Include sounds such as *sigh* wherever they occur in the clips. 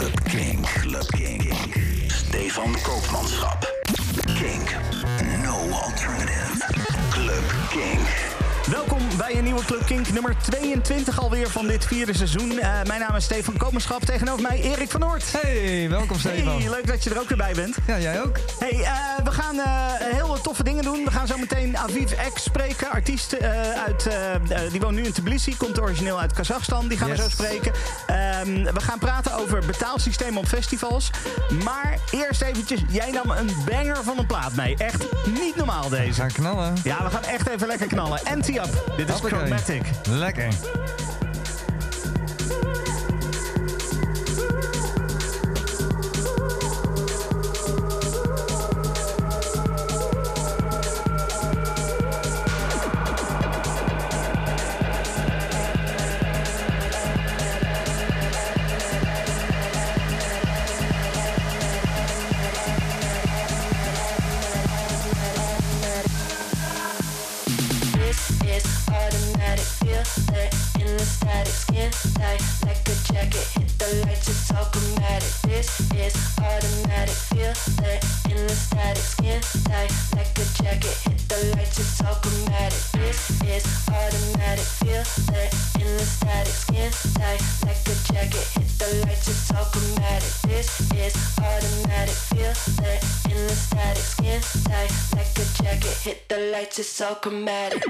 Club Kink. Club Kink. Stefan Koopmanschap. Kink. No alternative. Club Kink. Welkom bij een nieuwe Club Kink, nummer 22 alweer van dit vierde seizoen. Eh, mijn naam is Stefan Komenschap, tegenover mij Erik van Noort. Hey, welkom Stefan. Hey, leuk dat je er ook weer bij bent. Ja, jij ook. Hey, eh, we gaan eh, heel toffe dingen doen. We gaan zo meteen Aviv X spreken, artiest uit, die woont nu in Tbilisi, komt origineel uit Kazachstan. Die gaan we zo spreken. Ehm, we gaan praten over betaalsystemen op festivals. Maar eerst eventjes, jij nam een banger van een plaat mee. Echt niet normaal We deze. gaan knallen. Ja, we gaan echt even lekker knallen. Anti-up, dit is. Chromatic. Lekker. Lights, it's all chromatic.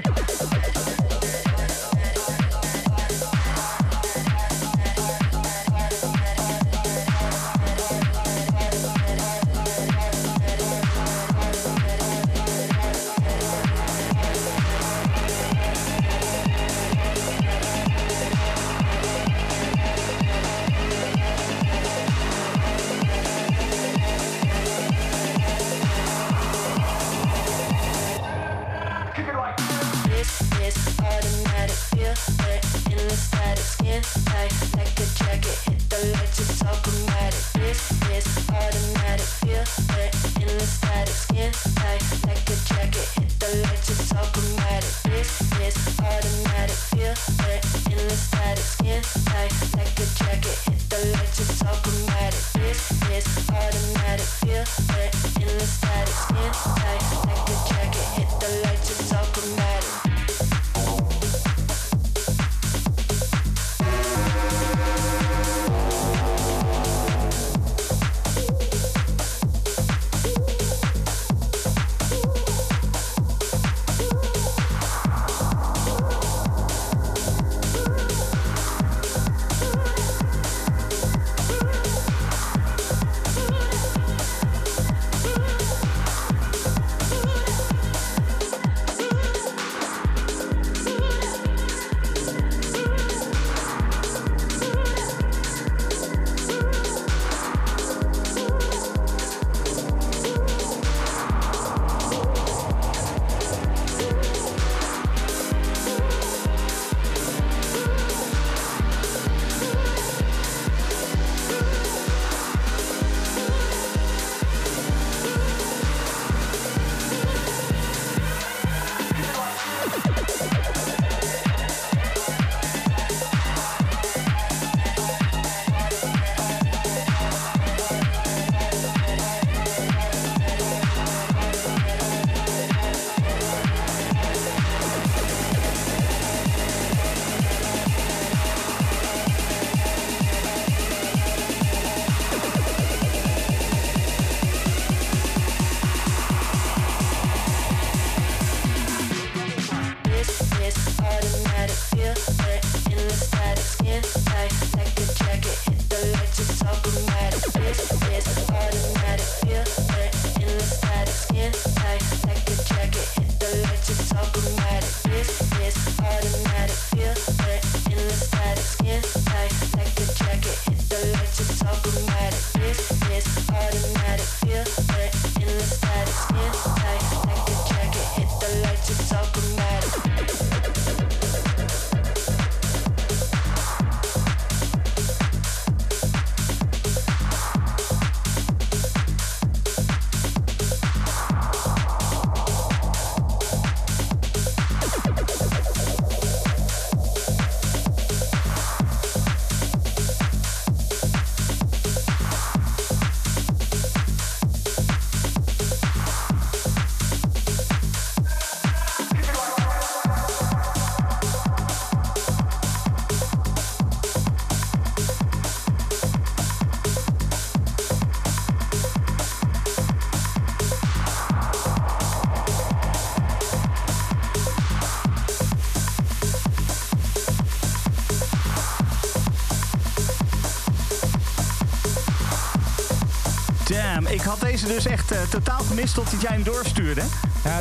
Deze dus echt eh, totaal gemist tot jij hem doorstuurde. Ja,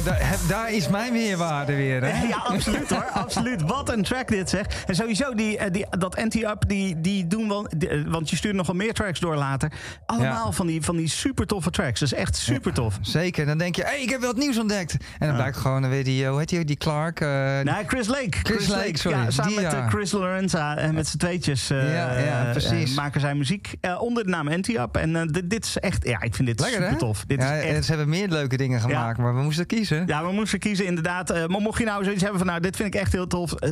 daar, is mijn weerwaarde weer, hè? Ja, absoluut hoor. *laughs* Absoluut. Wat een track dit zeg. En sowieso, die, eh, die, dat anti-up, die, die doen wel... die, eh, want je stuurt nog wel meer tracks door later. Allemaal Ja. van, die, van die super toffe tracks. Dat is echt super tof. Zeker. Dan denk je, hey, ik heb wat nieuws ontdekt. En dan blijkt gewoon weer die, hoe heet die, die Clark? eh, Nee, Chris Lake. Chris Lake, sorry. Ja, samen Die, met Chris Lorenza en met z'n tweetjes Ja, ja, precies. maken zij muziek onder de naam Anti-Up. En eh, dit, dit is echt, ja, ik vind dit Lekker, super tof. Dit ja, is echt Ze hebben meer leuke dingen gemaakt, maar we moesten kiezen. Ja, we moesten kiezen inderdaad. Eh, maar mocht je nou zoiets hebben van, nou, dit vind ik echt heel tof. eh,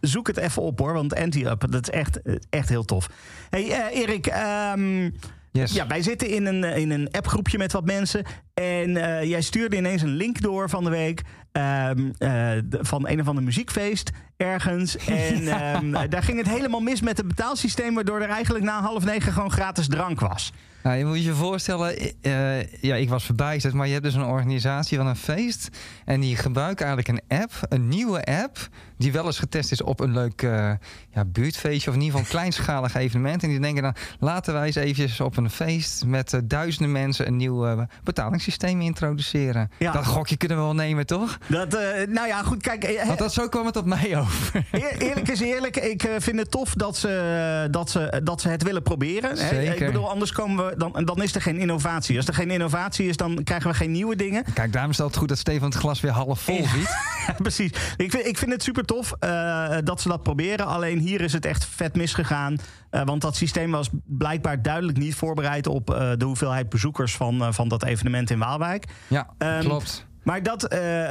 zoek het even op hoor, want Anti-Up, dat is echt, eh, echt heel tof. hey, eh, Erik, ehm, Yes. ja, wij zitten in een, in een appgroepje met wat mensen. En eh, jij stuurde ineens een link door van de week. Ehm, eh, van een of ander muziekfeest ergens. *laughs* En ehm, daar ging het helemaal mis met het betaalsysteem... waardoor er eigenlijk na half negen gewoon gratis drank was. Nou, je moet je voorstellen, eh, ja, ik was verbijsterd, maar je hebt dus een organisatie van een feest. En die gebruiken eigenlijk een app, een nieuwe app, die wel eens getest is op een leuk eh, ja, buurtfeestje of in ieder geval een kleinschalig evenement. En die denken dan, laten wij eens eventjes op een feest met eh, duizenden mensen een nieuw eh, betalingssysteem introduceren. Ja. Dat gokje kunnen we wel nemen, toch? Dat, nou ja, goed, kijk... Want dat, zo kwam het op mij over. Eer- Eerlijk is eerlijk, ik vind het tof dat ze, dat ze, dat ze het willen proberen. hè. Zeker. Ik bedoel, anders komen we, dan, dan is er geen innovatie. Als er geen innovatie is, dan krijgen we geen nieuwe dingen. Kijk, daarom is het goed dat Stefan het glas weer half vol ziet. *laughs* Ja, precies. Ik vind, ik vind het super tof eh, dat ze dat proberen. Alleen hier is het echt vet misgegaan. Eh, want dat systeem was blijkbaar duidelijk niet voorbereid op eh, de hoeveelheid bezoekers van, van dat evenement in Waalwijk. Ja, Ehm, klopt. Maar dat,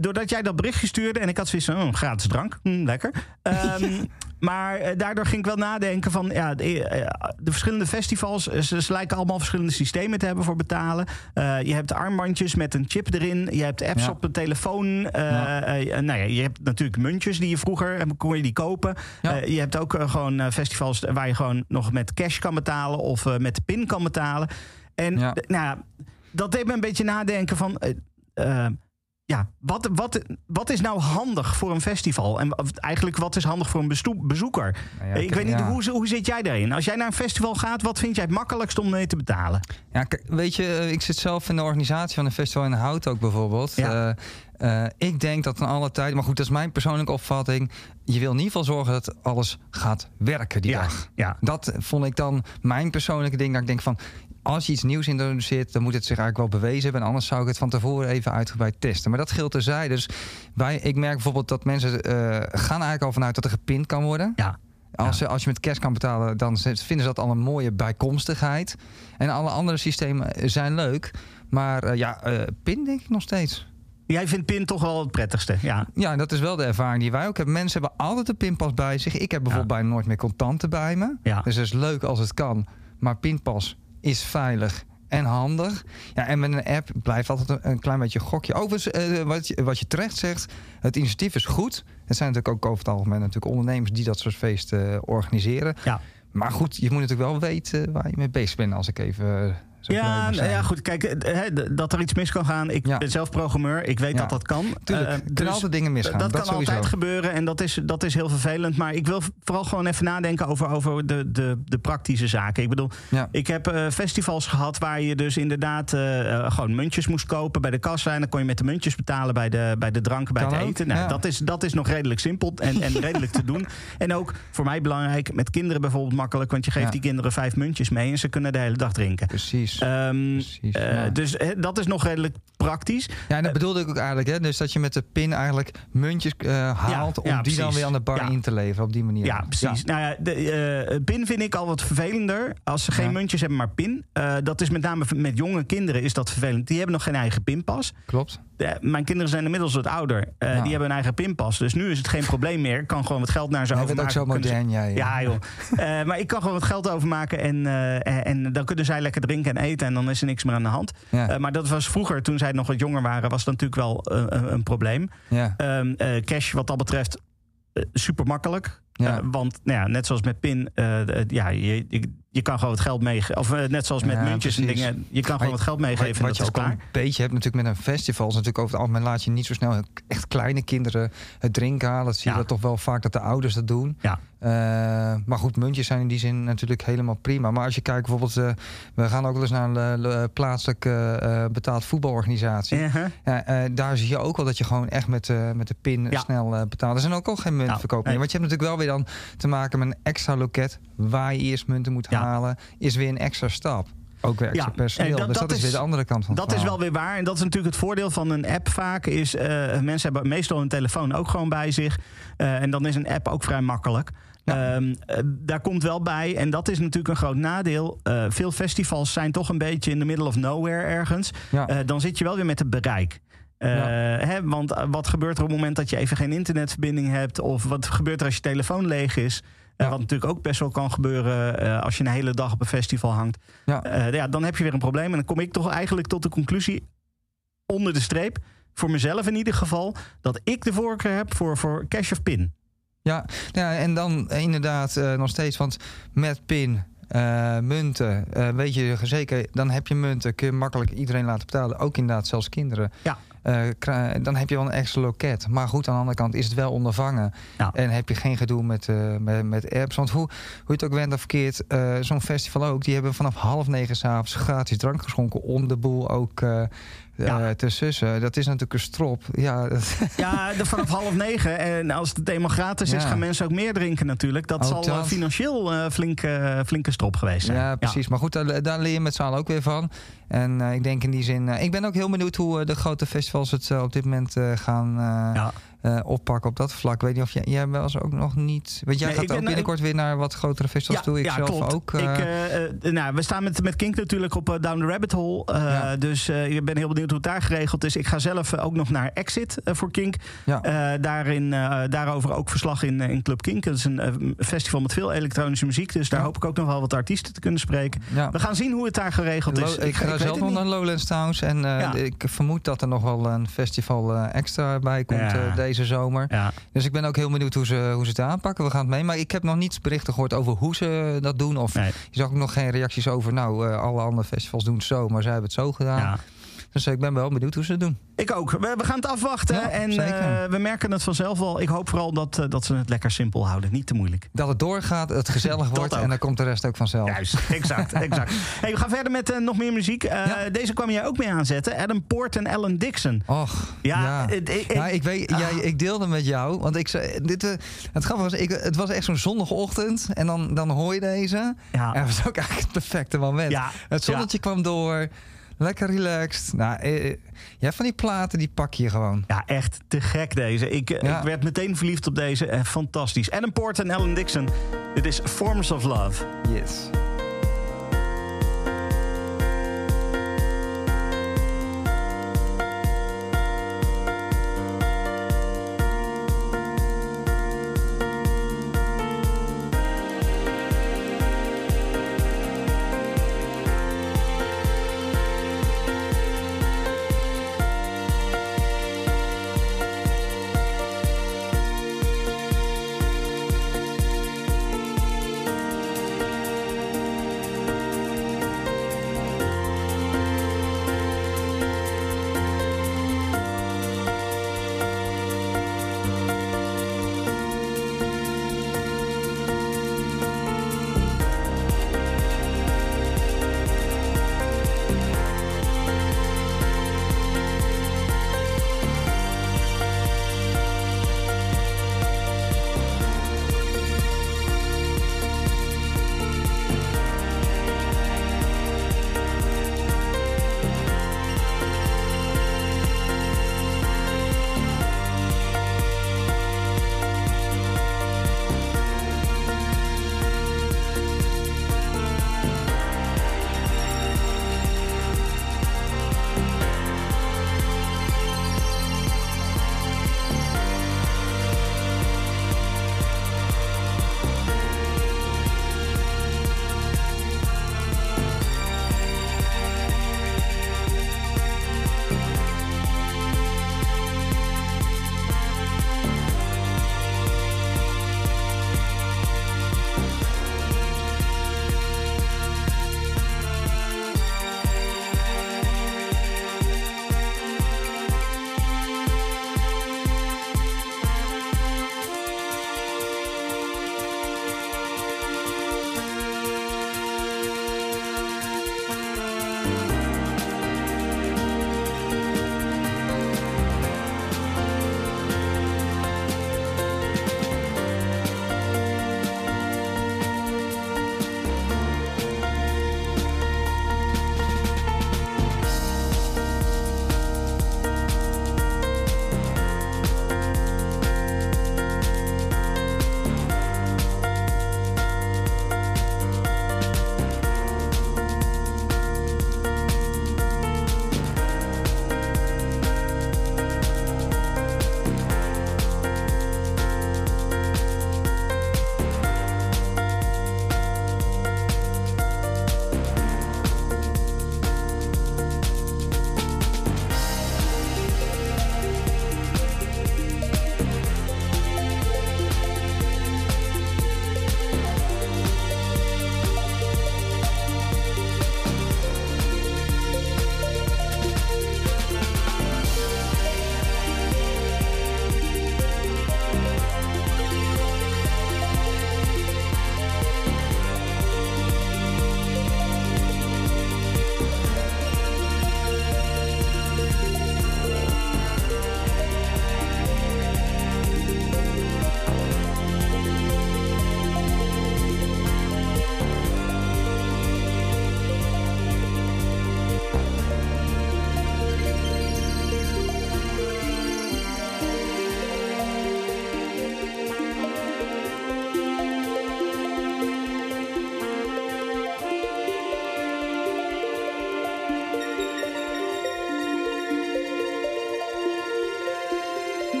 doordat jij dat berichtje stuurde en ik had zoiets van oh, gratis drank, hm, lekker. Ehm, *laughs* maar eh, daardoor ging ik wel nadenken van ja, de, eh, de verschillende festivals, eh, ze, ze lijken allemaal verschillende systemen te hebben voor betalen. Eh, je hebt armbandjes met een chip erin, je hebt apps Ja. op de telefoon. eh, Ja. eh, nou ja, je hebt natuurlijk muntjes die je vroeger eh, kon je die kopen. Ja. Eh, je hebt ook eh, gewoon eh, festivals waar je gewoon nog met cash kan betalen of eh, met de pin kan betalen. En eh, nou dat deed me een beetje nadenken van. Ja, wat, wat, wat is nou handig voor een festival? En eigenlijk, wat is handig voor een bezoeker? Nou ja, ik weet niet, ja. hoe, hoe zit jij daarin? Als jij naar een festival gaat, wat vind jij het makkelijkst om mee te betalen? Ja, weet je, eh, ik zit zelf in de organisatie van een festival in Hout ook bijvoorbeeld. Ja. Eh, eh, ik denk dat van alle tijd, maar goed, dat is mijn persoonlijke opvatting. Je wil in ieder geval zorgen dat alles gaat werken die dag. ja, Dat vond ik dan mijn persoonlijke ding. Dat ik denk van, als je iets nieuws introduceert, dan moet het zich eigenlijk wel bewezen hebben. En anders zou ik het van tevoren even uitgebreid testen. Maar dat geldt terzijde. Dus wij, ik merk bijvoorbeeld dat mensen eh, gaan eigenlijk al vanuit dat er gepind kan worden. ja. Als, je- als je met cash kan betalen, dan vinden ze dat al een mooie bijkomstigheid. En alle andere systemen zijn leuk. Maar eh, ja, eh, PIN denk ik nog steeds. Jij vindt PIN toch wel het prettigste. Ja, Ja, dat is wel de ervaring die wij ook hebben. Mensen hebben altijd een pinpas bij zich. Ik heb bijvoorbeeld bijna nooit meer contanten bij me. Ja. Dus het is leuk als het kan. Maar pinpas is veilig en handig. Ja, en met een app blijft altijd een, een klein beetje gokje. Overigens, eh, wat, je, wat je terecht zegt, het initiatief is goed. Het zijn natuurlijk ook over het algemeen natuurlijk ondernemers die dat soort feesten eh, organiseren. ja. Maar goed, je moet natuurlijk wel weten waar je mee bezig bent als ik even. Ja, zijn. ja, goed. Kijk, eh, dat er iets mis kan gaan. Ik Ja. ben zelf programmeur. Ik weet Ja. dat dat kan. Tuurlijk, Eh, er kunnen altijd dingen misgaan. Dat, Dat kan sowieso. altijd gebeuren en dat is, dat is heel vervelend. Maar ik wil vooral gewoon even nadenken over, over de, de, de praktische zaken. Ik bedoel, Ja. ik heb eh, festivals gehad waar je dus inderdaad gewoon muntjes moest kopen bij de kassa. En dan kon je met de muntjes betalen bij de, bij de drank, bij Kan het ook, eten. Nou, dat, is, dat is nog redelijk simpel en, en *laughs* redelijk te doen. En ook voor mij belangrijk, met kinderen bijvoorbeeld makkelijk. Want je geeft die kinderen vijf muntjes mee en ze kunnen de hele dag drinken. Precies. Ehm, Precies, eh, ja. Dus dat is nog redelijk praktisch. Ja, en dat bedoelde ik ook eigenlijk. Hè? Dus dat je met de pin eigenlijk muntjes eh, haalt Ja, om ja, die dan weer aan de bar in te leveren op die manier. Ja, precies. Nou ja, de eh, pin vind ik al wat vervelender. Als ze geen muntjes hebben, maar pin. Eh, dat is met name met jonge kinderen is dat vervelend. Die hebben nog geen eigen pinpas. Klopt. Eh, mijn kinderen zijn inmiddels wat ouder. Eh, Ja. Die hebben een eigen pinpas. Dus nu is het geen probleem meer. Ik kan gewoon wat geld naar ze ook overmaken. zo Kunnen ze- modern, jij. Ja, joh. *laughs* Eh, maar ik kan gewoon wat geld overmaken. En, en dan kunnen zij lekker drinken en eten. En dan is er niks meer aan de hand. Ja. Maar dat was vroeger, toen zij nog wat jonger waren, was dat natuurlijk wel een, probleem. ja. Ehm, eh, cash, wat dat betreft, super makkelijk. Ja. want nou ja, net zoals met PIN, de- ja, je, je- je kan gewoon wat geld meegeven. Of eh, net zoals met Ja, muntjes en dingen. Je kan gewoon wat geld meegeven en Wat dat je ook klaar. een beetje hebt natuurlijk met een festival... is natuurlijk over het algemeen laat je niet zo snel echt kleine kinderen het drinken halen. Dat zie je Ja. dat toch wel vaak dat de ouders dat doen. Ja. Eh, maar goed, muntjes zijn in die zin natuurlijk helemaal prima. Maar als je kijkt bijvoorbeeld... eh, we gaan ook wel eens naar een plaatselijke betaald voetbalorganisatie. Uh-huh. Daar zie je ook wel dat je gewoon echt met, met de pin Ja. snel betaalt. Er zijn ook al geen muntverkoop nee. meer. Want je hebt natuurlijk wel weer dan te maken met een extra loket... waar je eerst munten moet Ja. Halen. Is weer een extra stap. Ook weer extra Ja, personeel. dat- dus dat dat, is is- weer de andere kant van het Dat is wel weer waar. En dat is natuurlijk het voordeel van een app vaak. Is, eh, mensen hebben meestal hun telefoon ook gewoon bij zich. Eh, en dan is een app ook vrij makkelijk. Ja. Ehm, eh, daar komt wel bij, en dat is natuurlijk een groot nadeel. veel festivals zijn toch een beetje in the middle of nowhere ergens. Ja. Dan zit je wel weer met het bereik. Ja. hè, want wat gebeurt er op het moment dat je even geen internetverbinding hebt? Of wat gebeurt er als je telefoon leeg is? Eh, Ja. wat natuurlijk ook best wel kan gebeuren eh, als je een hele dag op een festival hangt. Ja. Eh, ja, dan heb je weer een probleem. En dan kom ik toch eigenlijk tot de conclusie, onder de streep, voor mezelf in ieder geval, dat ik de voorkeur heb voor, voor cash of pin. Ja, ja, en dan eh, inderdaad eh, nog steeds, want met pin, eh, munten, eh, weet je zeker, dan heb je munten, kun je makkelijk iedereen laten betalen. Ook inderdaad, zelfs kinderen. Ja. Eh, dan heb je wel een extra loket. Maar goed, aan de andere kant is het wel ondervangen. Ja. En heb je geen gedoe met, eh, met, met apps. Want hoe, hoe je het ook went of verkeerd, eh, zo'n festival ook, die hebben vanaf half negen s'avonds gratis drank geschonken om de boel ook Ja. eh, te sussen. Dat is natuurlijk een strop. Ja, *laughs* Ja, vanaf half negen. En als het gratis is, Ja. gaan mensen ook meer drinken natuurlijk. Dat Ook zal eh, dat. financieel flink, eh, flinke strop geweest zijn. Ja, precies. Maar goed, daar, daar leer je met z'n allen ook weer van. En ik denk in die zin... ik ben ook heel benieuwd hoe de grote festivals het op dit moment gaan Ja. Eh, oppakken op dat vlak. Ik weet niet of jij, jij wel eens ook nog niet... Want jij Nee, gaat ik ook binnenkort weer naar wat grotere festivals toe. Ik zelf klopt. ook. eh, Ik, eh, nou, we staan met, met Kink natuurlijk op Down the Rabbit Hole. Ja. Dus ik ben heel benieuwd hoe het daar geregeld is. Ik ga zelf ook nog naar Exit voor Kink. ja. Daarin, daarover ook verslag in, in Club Kink. Dat is een festival met veel elektronische muziek. Dus daar Ja. hoop ik ook nog wel wat artiesten te kunnen spreken. ja. We gaan zien hoe het daar geregeld Lo- is. ik ga weet zelf nog naar Lowlands Towns. En Ja. ik vermoed dat er nog wel een festival extra bij komt Ja. Deze zomer. Ja. Dus ik ben ook heel benieuwd hoe ze, hoe ze het aanpakken. We gaan het mee. Maar ik heb nog niets berichten gehoord over hoe ze dat doen. Of Nee. je zag ook nog geen reacties over. Nou, eh, alle andere festivals doen het zo, maar zij hebben het zo gedaan. Ja. Dus ik ben wel benieuwd hoe ze het doen. Ik ook. We, we gaan het afwachten. Ja, en eh, we merken het vanzelf wel. Ik hoop vooral dat, eh, dat ze het lekker simpel houden. Niet te moeilijk. Dat het doorgaat, het gezellig *laughs* wordt ook. en dan komt de rest ook vanzelf. Juist, exact. *laughs* exact. Hey, we gaan verder met eh, nog meer muziek. Ja. Deze kwam jij ook mee aanzetten. Adam Poort en Ellen Dixon. Och, Ja, ja. ik- ja, ik- weet, Ah. jij, ik deelde met jou, want ik zei, dit, het grappige was, ik, het was echt zo'n zondagochtend en dan, dan hoor je deze. Ja. En dat was ook eigenlijk het perfecte moment. Het zonnetje kwam door, lekker relaxed. Nou, eh, eh, ja, van die platen, die pak je gewoon. Ja, echt te gek deze. Ik, eh, Ja. ik werd meteen verliefd op deze. Eh, fantastisch. Adam Poort en Ellen Dixon. Dit is Forms of Love. Yes.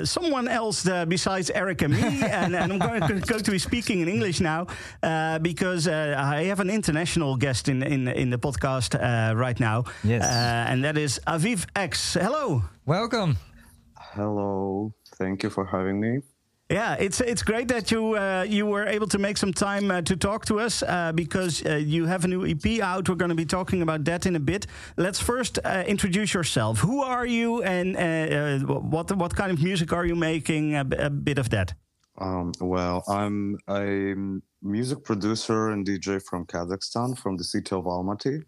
Uh, someone else uh, besides Erik and me. *laughs* and, and I'm going to, going to be speaking in English now uh, because uh, I have an international guest in, in, in the podcast uh, right now. Yes. Uh, and that is Aviv X. Hello. Welcome. Hello, thank you for having me. Yeah, it's it's great that you uh, you were able to make some time uh, to talk to us uh, because uh, you have a new EP out. We're going to be talking about that in a bit. Let's first uh, introduce yourself. Who are you, and uh, what what kind of music are you making? A bit of that. Um, well, I'm a music producer and DJ from Kazakhstan, from the city of Almaty.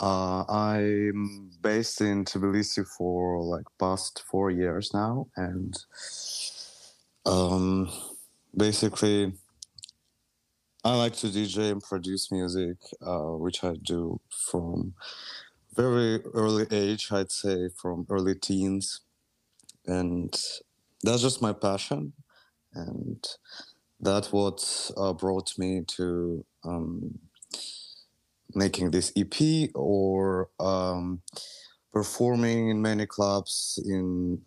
Uh, I'm based in Tbilisi for like past four years now, and um, basically, I like to DJ and produce music, uh, which I do from very early age. I'd say from early teens, and that's just my passion, and that's what uh, brought me to um, making this EP or um, performing in many clubs in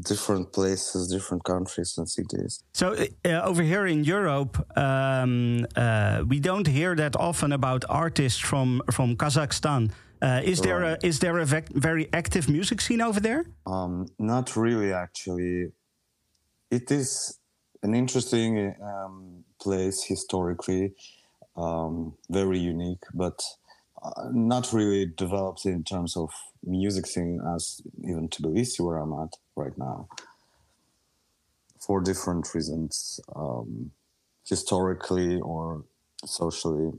different places, different countries and cities. So uh, over here in Europe, um, uh, we don't hear that often about artists from from Kazakhstan. Uh, is there a is there a very active music scene over there? Um, not really, actually. It is an interesting um, place historically, um, very unique, but uh, not really developed in terms of music scene as even Tbilisi, where I'm at right now, for different reasons, um, historically or socially.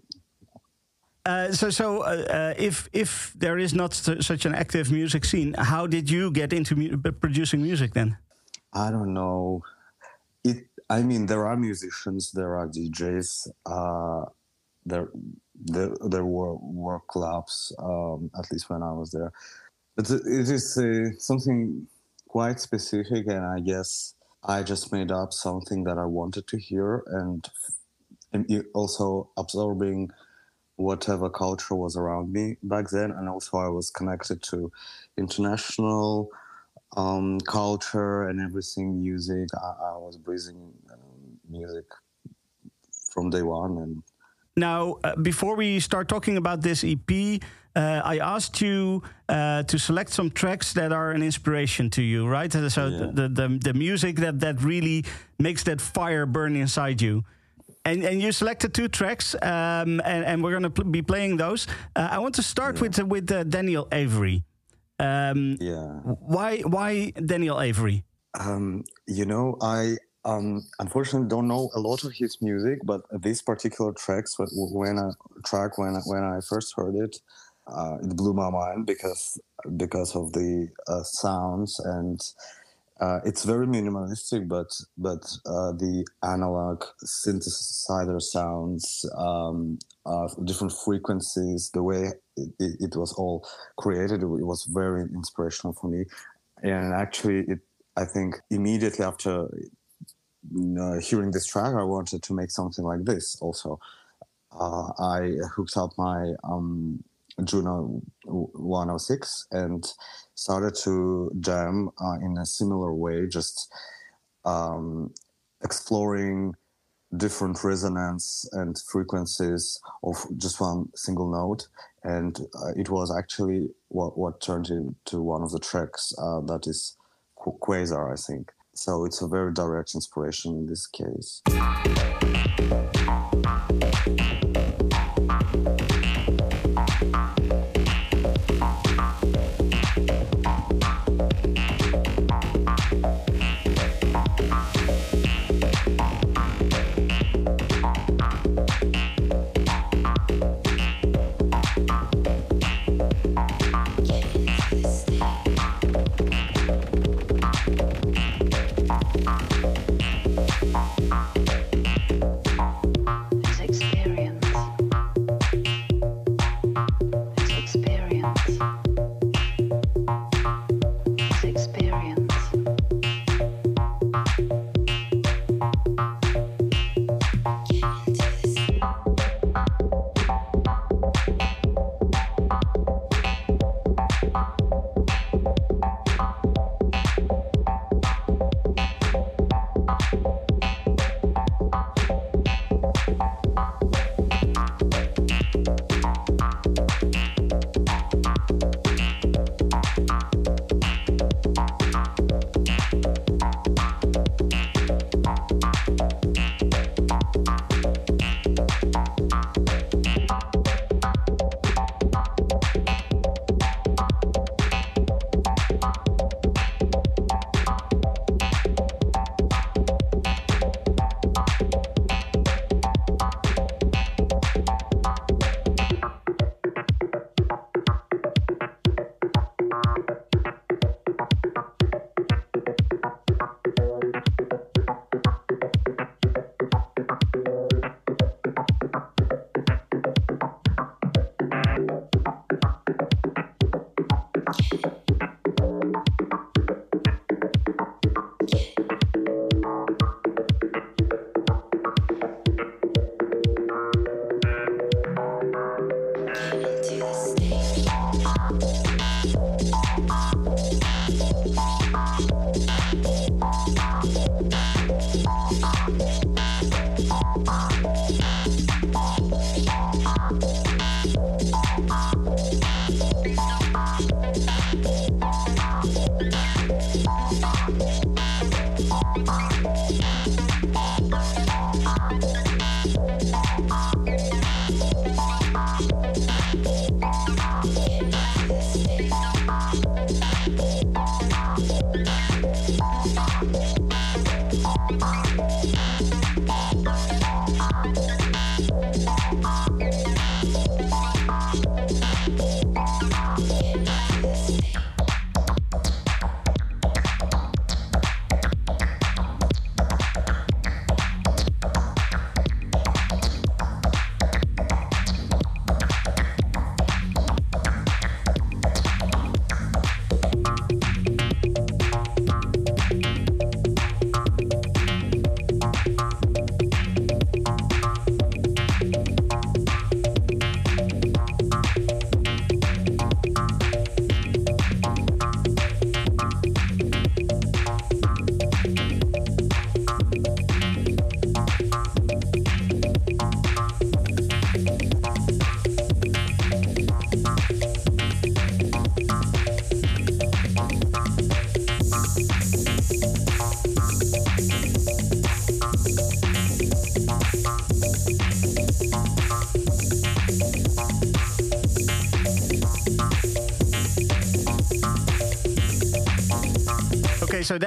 Uh, so, so uh, uh, if if there is not su- such an active music scene, how did you get into mu- producing music then? I don't know. It. I mean, there are musicians, there are DJs. Uh, there, there, there were work clubs. Um, at least when I was there, but it is uh, something quite specific, and I guess I just made up something that I wanted to hear, and and also absorbing whatever culture was around me back then, and also I was connected to international um, culture and everything, music. I, I was breathing um, music from day one, and Now, uh, before we start talking about this EP, uh, I asked you uh, to select some tracks that are an inspiration to you, right? So Yeah. the, the the music that that really makes that fire burn inside you. And, and you selected two tracks, um, and, and we're going to pl- be playing those. Uh, I want to start with uh, with uh, Daniel Avery. Um, yeah. why why Daniel Avery? Um, you know, I um, unfortunately don't know a lot of his music, but these particular tracks, when I track when when I first heard it, uh, it blew my mind because because of the uh, sounds and uh, it's very minimalistic, but but uh, the analog synthesizer sounds, um, different frequencies, the way it, it, it was all created, it was very inspirational for me. And actually, it I think immediately after uh, hearing this track, I wanted to make something like this. Also, uh, I hooked up my um, Juno 106 and started to jam uh, in a similar way, just um, exploring different resonance and frequencies of just one single note. And uh, it was actually what, what turned into one of the tracks uh, that is Qu- Quasar, I think. So it's a very direct inspiration in this case.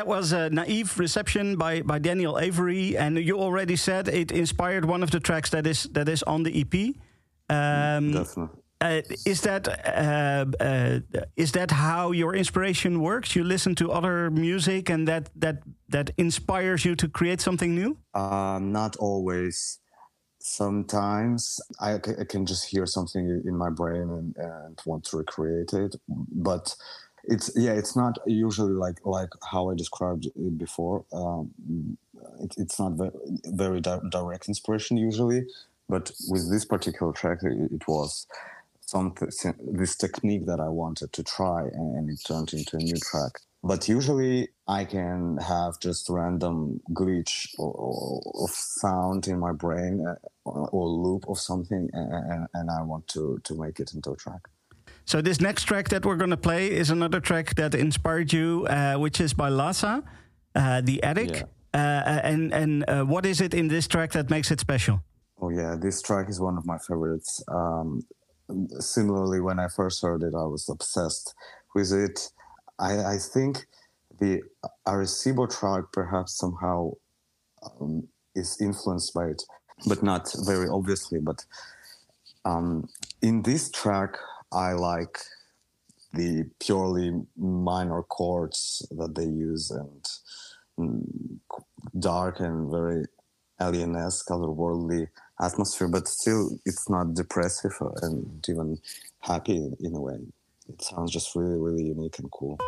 Was a naive reception by, by Daniel Avery, and you already said it inspired one of the tracks that is that is on the EP. Um, Definitely. uh, is that uh, uh, is that how your inspiration works? You listen to other music, and that that that inspires you to create something new. Um, not always. Sometimes I, I can just hear something in my brain and, and want to recreate it, but it's yeah, it's not usually like like how I described it before. Um, it, it's not very, very di- direct inspiration usually, but with this particular track, it, it was something this technique that I wanted to try, and, it turned into a new track. But usually, I can have just random glitch or, or, of sound in my brain uh, or, or loop of something, and, and, and I want to to make it into a track. So this next track that we're going to play is another track that inspired you, uh, which is by Lhasa, uh, The Attic. Yeah. Uh, and and uh, what is it in this track that makes it special? Oh yeah, this track is one of my favorites. Um, similarly, when I first heard it, I was obsessed with it. I, I think the Arecibo track perhaps somehow um, is influenced by it, but not very obviously. But um, in this track, I like the purely minor chords that they use and mm, dark and very alien-esque, otherworldly atmosphere, but still it's not depressive and even happy in a way. It sounds just really, really unique and cool.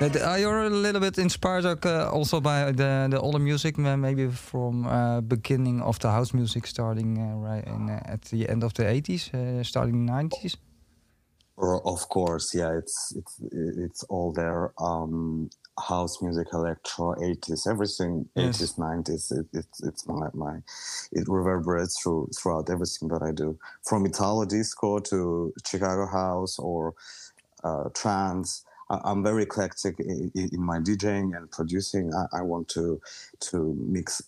Are you a little bit inspired uh, also by the the older music, maybe from uh, beginning of the house music, starting uh, right in, uh, at the end of the 80s, uh, starting 90s? Or, of course, yeah, it's it's it's all there. Um, house music, electro, 80s, everything, Yes. 80s, 90s. It, it's it's my my it reverberates through throughout everything that I do, from Italo disco to Chicago house or uh, trance. I, I'm very eclectic in, in my DJing and producing. I, I want to to mix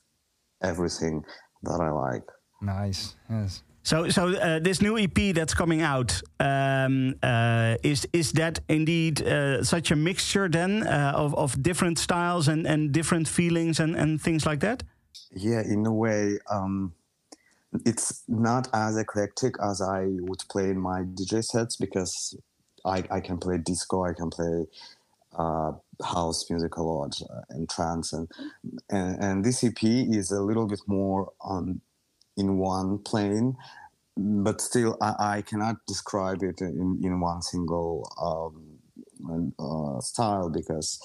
everything that I like. Nice, yes. So, so uh, this new EP that's coming out um, uh, is is that indeed uh, such a mixture then uh, of of different styles and and different feelings and and things like that? Yeah, in a way, um, it's not as eclectic as I would play in my DJ sets because I, I can play disco, I can play uh, house music a lot uh, and trance, and, and and this EP is a little bit more on in one plane, but still I, I cannot describe it in, in one single um, uh, style because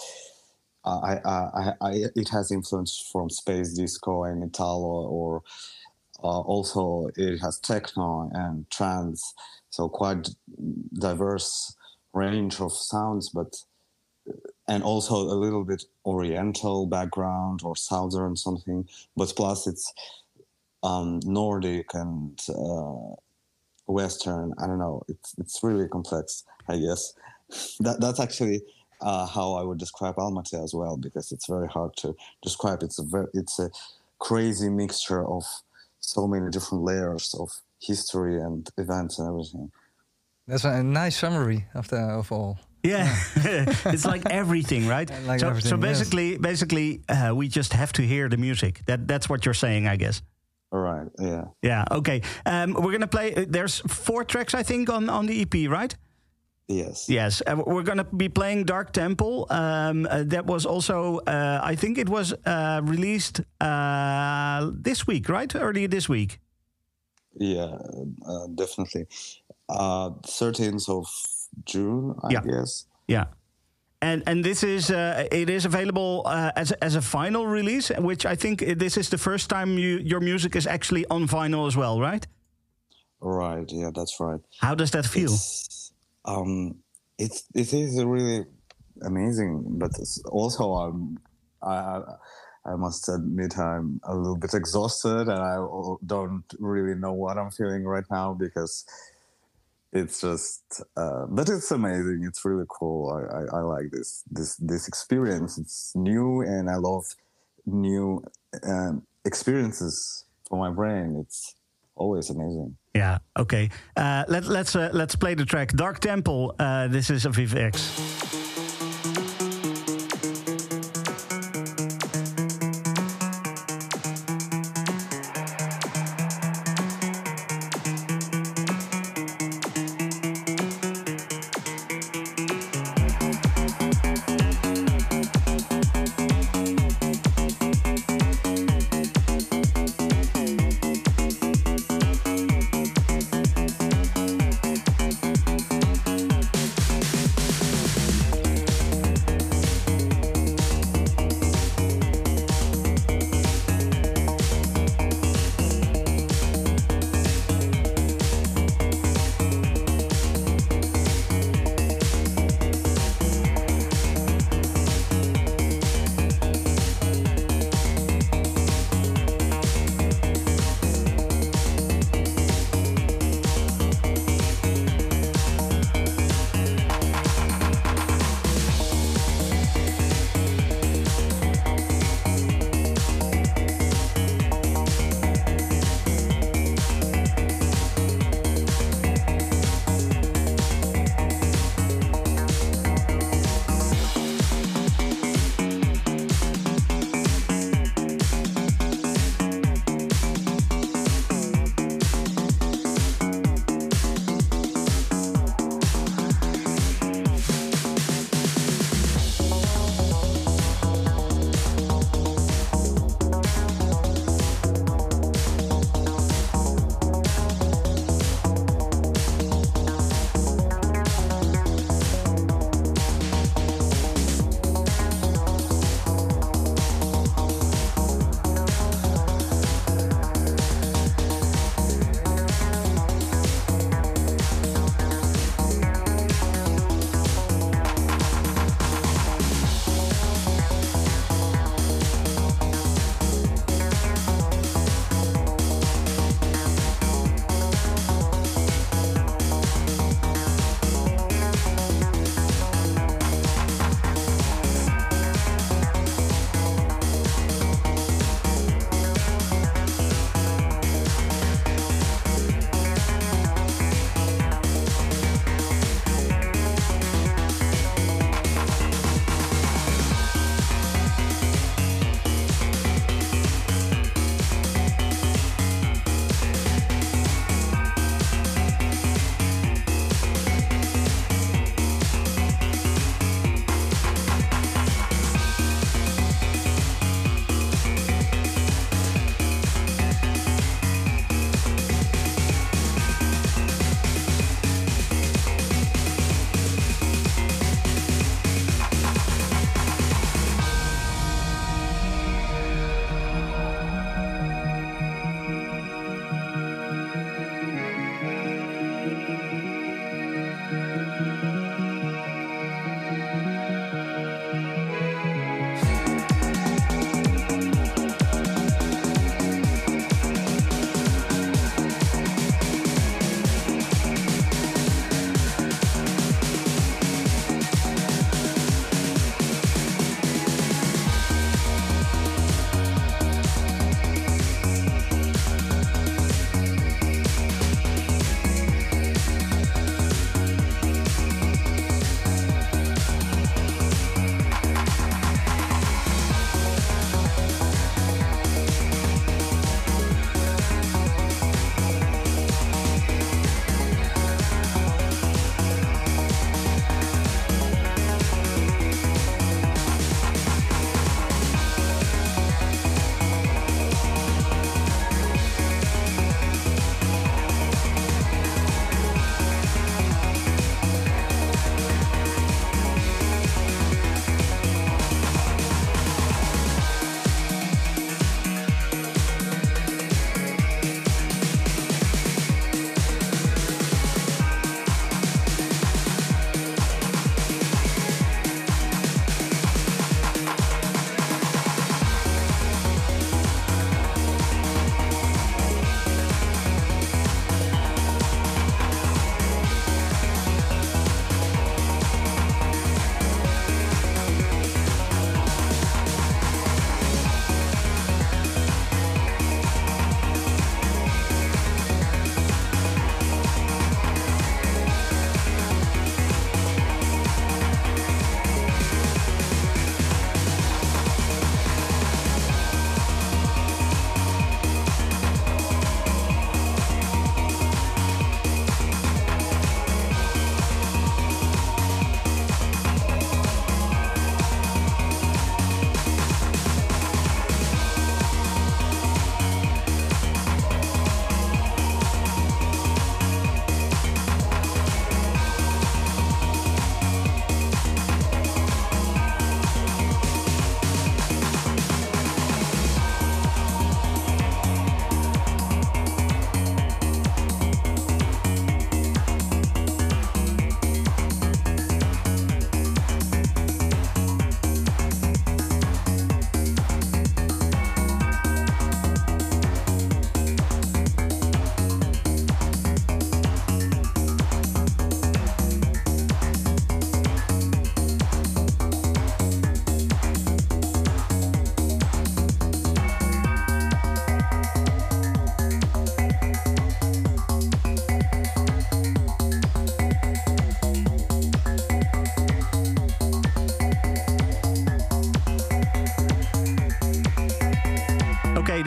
I, I, I, it has influence from space disco and Italo, or uh, also it has techno and trance, so quite diverse range of sounds, but and also a little bit Oriental background or Southern something, but plus it's um, Nordic and uh, Western. I don't know. It's it's really complex. I guess that that's actually uh, how I would describe Almaty as well, because it's very hard to describe. It's a very, it's a crazy mixture of so many different layers of history and events and everything. That's a nice summary of the of all. Yeah, *laughs* it's like everything, right? *laughs* Like so, everything, so yes. basically, basically, uh, we just have to hear the music. That that's what you're saying, I guess. All right. Yeah. Yeah. Okay. Um, we're gonna play. uh, There's four tracks, I think, on on the EP, right? Yes. Yes, uh, we're going to be playing Dark Temple. Um, uh, that was also, uh, I think it was uh, released uh, this week, right? Earlier this week. Yeah. Uh, definitely. Uh, 13th of June, I Yeah. guess. Yeah. And and this is uh, it is available uh, as a, as a vinyl release, which I think this is the first time you your music is actually on vinyl as well, right? Right. Yeah, that's right. How does that feel? It's, um, it's it is really amazing, but also um, I I- must admit I'm a little bit exhausted, and I don't really know what I'm feeling right now because it's just. Uh, but it's amazing. It's really cool. I, I, I like this this this experience. It's new, and I love new um, experiences for my brain. It's always amazing. Yeah. Okay. Uh, let let's uh, let's play the track Dark Temple. Uh, this is Aviv X.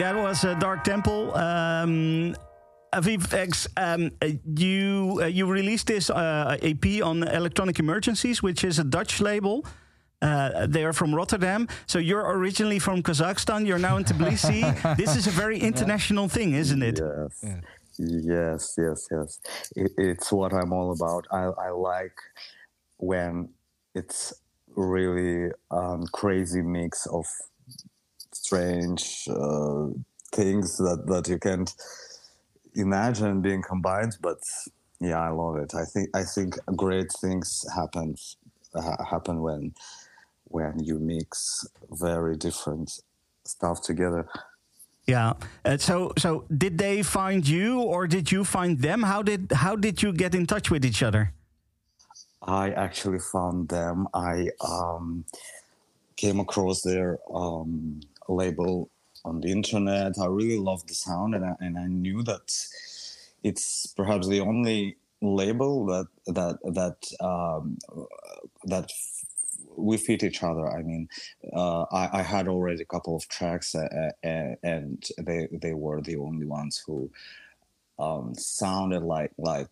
that was uh, Dark Temple. Um, AvivX, um, uh, you uh, you released this uh, EP on Electronic Emergencies, which is a Dutch label. Uh, they are from Rotterdam. So you're originally from Kazakhstan. You're now in Tbilisi. *laughs* this is a very international thing, isn't it? Yes. Yeah. Yes, yes, yes. It, it's what I'm all about. I, I like when it's really um, crazy mix of strange uh, things that, that you can't imagine being combined. But yeah, I love it. I think I think great things happen ha- happen when when you mix very different stuff together. Yeah. Uh, so so did they find you or did you find them? How did how did you get in touch with each other? I actually found them. I um, came across their um, label on the internet. I really loved the sound, and I, and I knew that it's perhaps the only label that that that um, that we fit each other. I mean, uh, I, I had already a couple of tracks, uh, uh, and they they were the only ones who um, sounded like like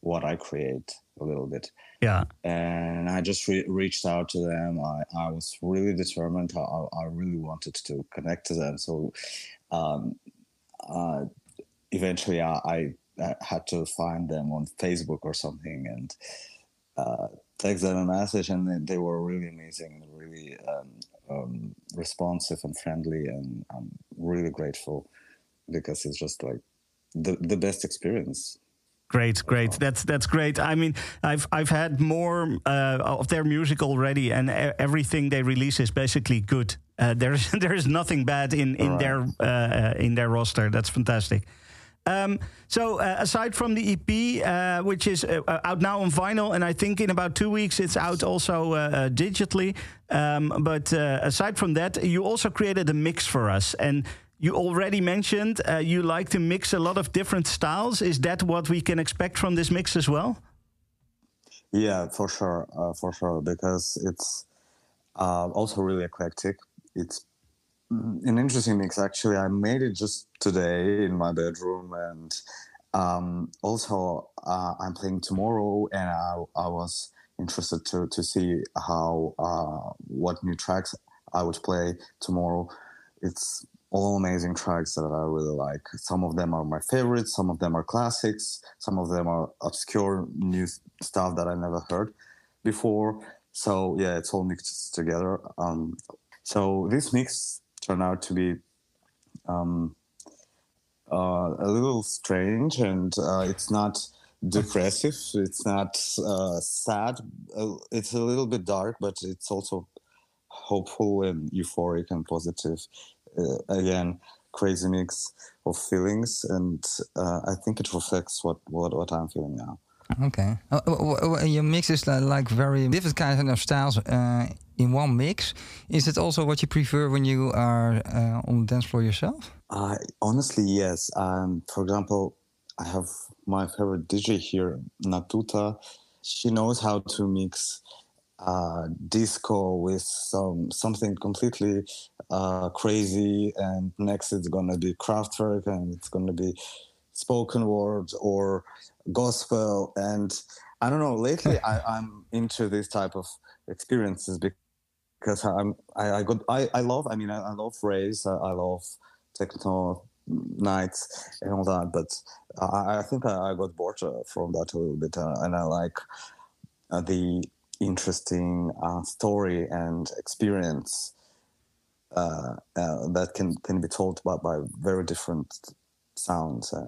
what I create a little bit. Yeah. And I just re- reached out to them. I, I was really determined. I, I really wanted to connect to them. So um, uh, eventually I, I, I had to find them on Facebook or something and uh, text them a message. And they, they were really amazing, really um, um, responsive and friendly. And I'm really grateful because it's just like the, the best experience. Great, great. That's that's great. I mean, I've I've had more uh, of their music already, and everything they release is basically good. Uh, there's *laughs* there is nothing bad in in Right. their uh, uh, in their roster. That's fantastic. Um, so uh, aside from the EP, uh, which is out now on vinyl, and I think in about two weeks it's out also digitally. Um, but uh, aside from that, you also created a mix for us, and you already mentioned uh, you like to mix a lot of different styles. Is that what we can expect from this mix as well? Yeah, for sure, uh, for sure, because it's uh, also really eclectic. It's an interesting mix, actually. I made it just today in my bedroom, and um, also uh, I'm playing tomorrow, and I, I was interested to to see how uh, what new tracks I would play tomorrow. It's all amazing tracks that I really like. Some of them are my favorites, some of them are classics, some of them are obscure new stuff that I never heard before. So yeah, it's all mixed together. Um, so this mix turned out to be um, uh, a little strange, and uh, it's not depressive. *laughs* It's not uh, sad. Uh, it's a little bit dark, but it's also hopeful and euphoric and positive. Uh, again, crazy mix of feelings, and uh, I think it reflects what, what, what I'm feeling now. Okay. Uh, w- w- your mix is li- like very different kinds of styles uh, in one mix. Is it also what you prefer when you are uh, on the dance floor yourself? I honestly, yes. Um, for example, I have my favorite DJ here, Natuta. She knows how to mix uh, disco with some something completely uh, crazy, and next it's gonna be Kraftwerk, and it's gonna be spoken word or gospel, and I don't know. Lately, *laughs* I, I'm into this type of experiences because I'm I, I got I, I love I mean I, I love raves I, I love techno nights and all that but I, I think I, I got bored uh, from that a little bit uh, and I like uh, the interesting uh, story and experience uh, uh, that can can be told by, by very different sounds uh,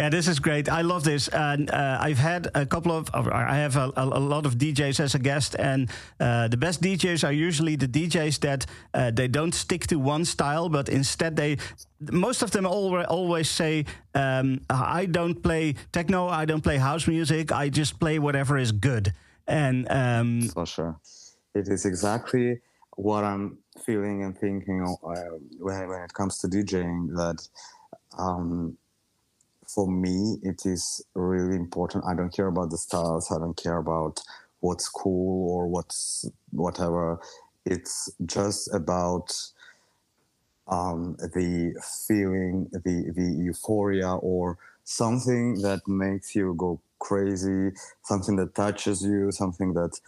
Yeah, this is great. I love this, and uh, I've had a couple of. I have a, a, lot of DJs as a guest, and uh, the best DJs are usually the DJs that uh, they don't stick to one style, but instead they. Most of them alwa- always say, um, "I don't play techno, I don't play house music, I just play whatever is good." And um, for sure. It is exactly what I'm feeling and thinking uh, when, when it comes to DJing. That um, for me, it is really important. I don't care about the styles. I don't care about what's cool or what's whatever. It's just about um, the feeling, the the euphoria, or something that makes you go crazy, something that touches you, something that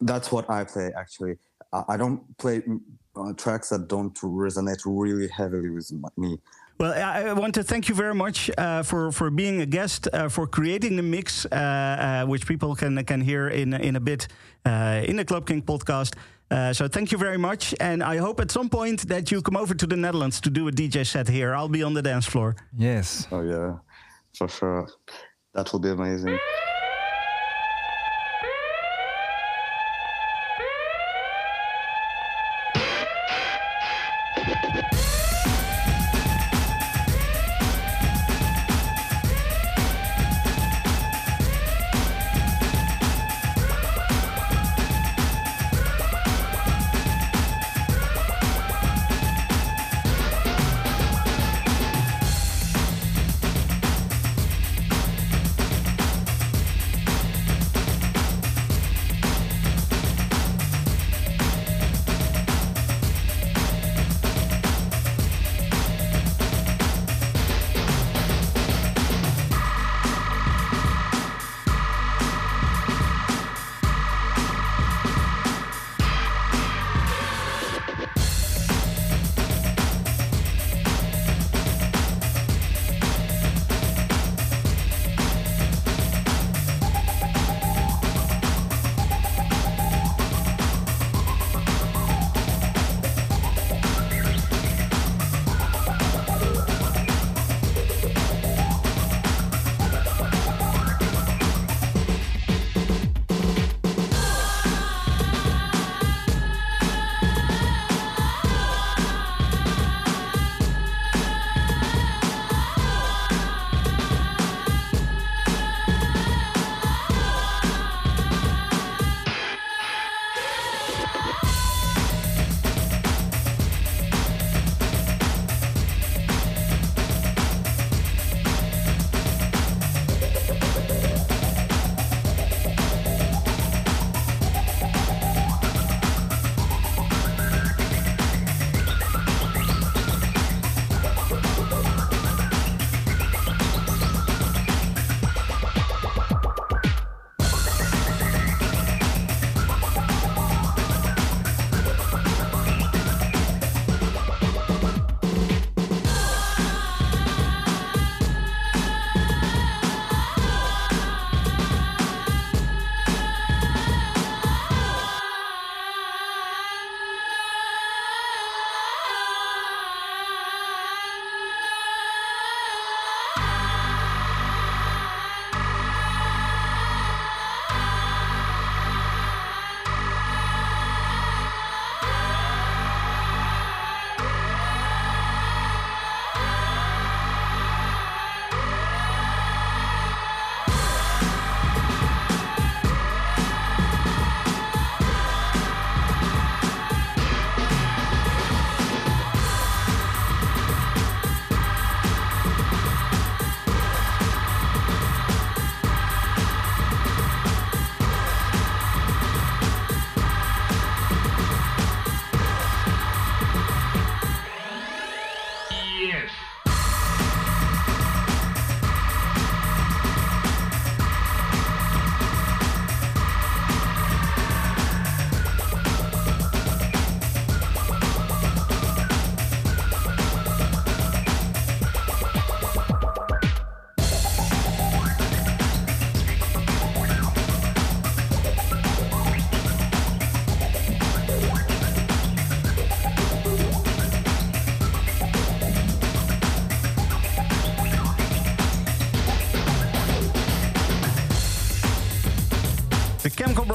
that's what I play actually. I I don't play mm, uh, tracks that don't resonate really heavily with me. Well, I I want to thank you very much uh, for for being a guest, uh, for creating the mix, uh, uh, which people can can hear in in a bit uh, in the Club Kink podcast. Uh, so thank you very much, and I hope at some point that you come over to the Netherlands to do a DJ set here. I'll be on the dance floor. Yes. Oh yeah, for sure. That will be amazing.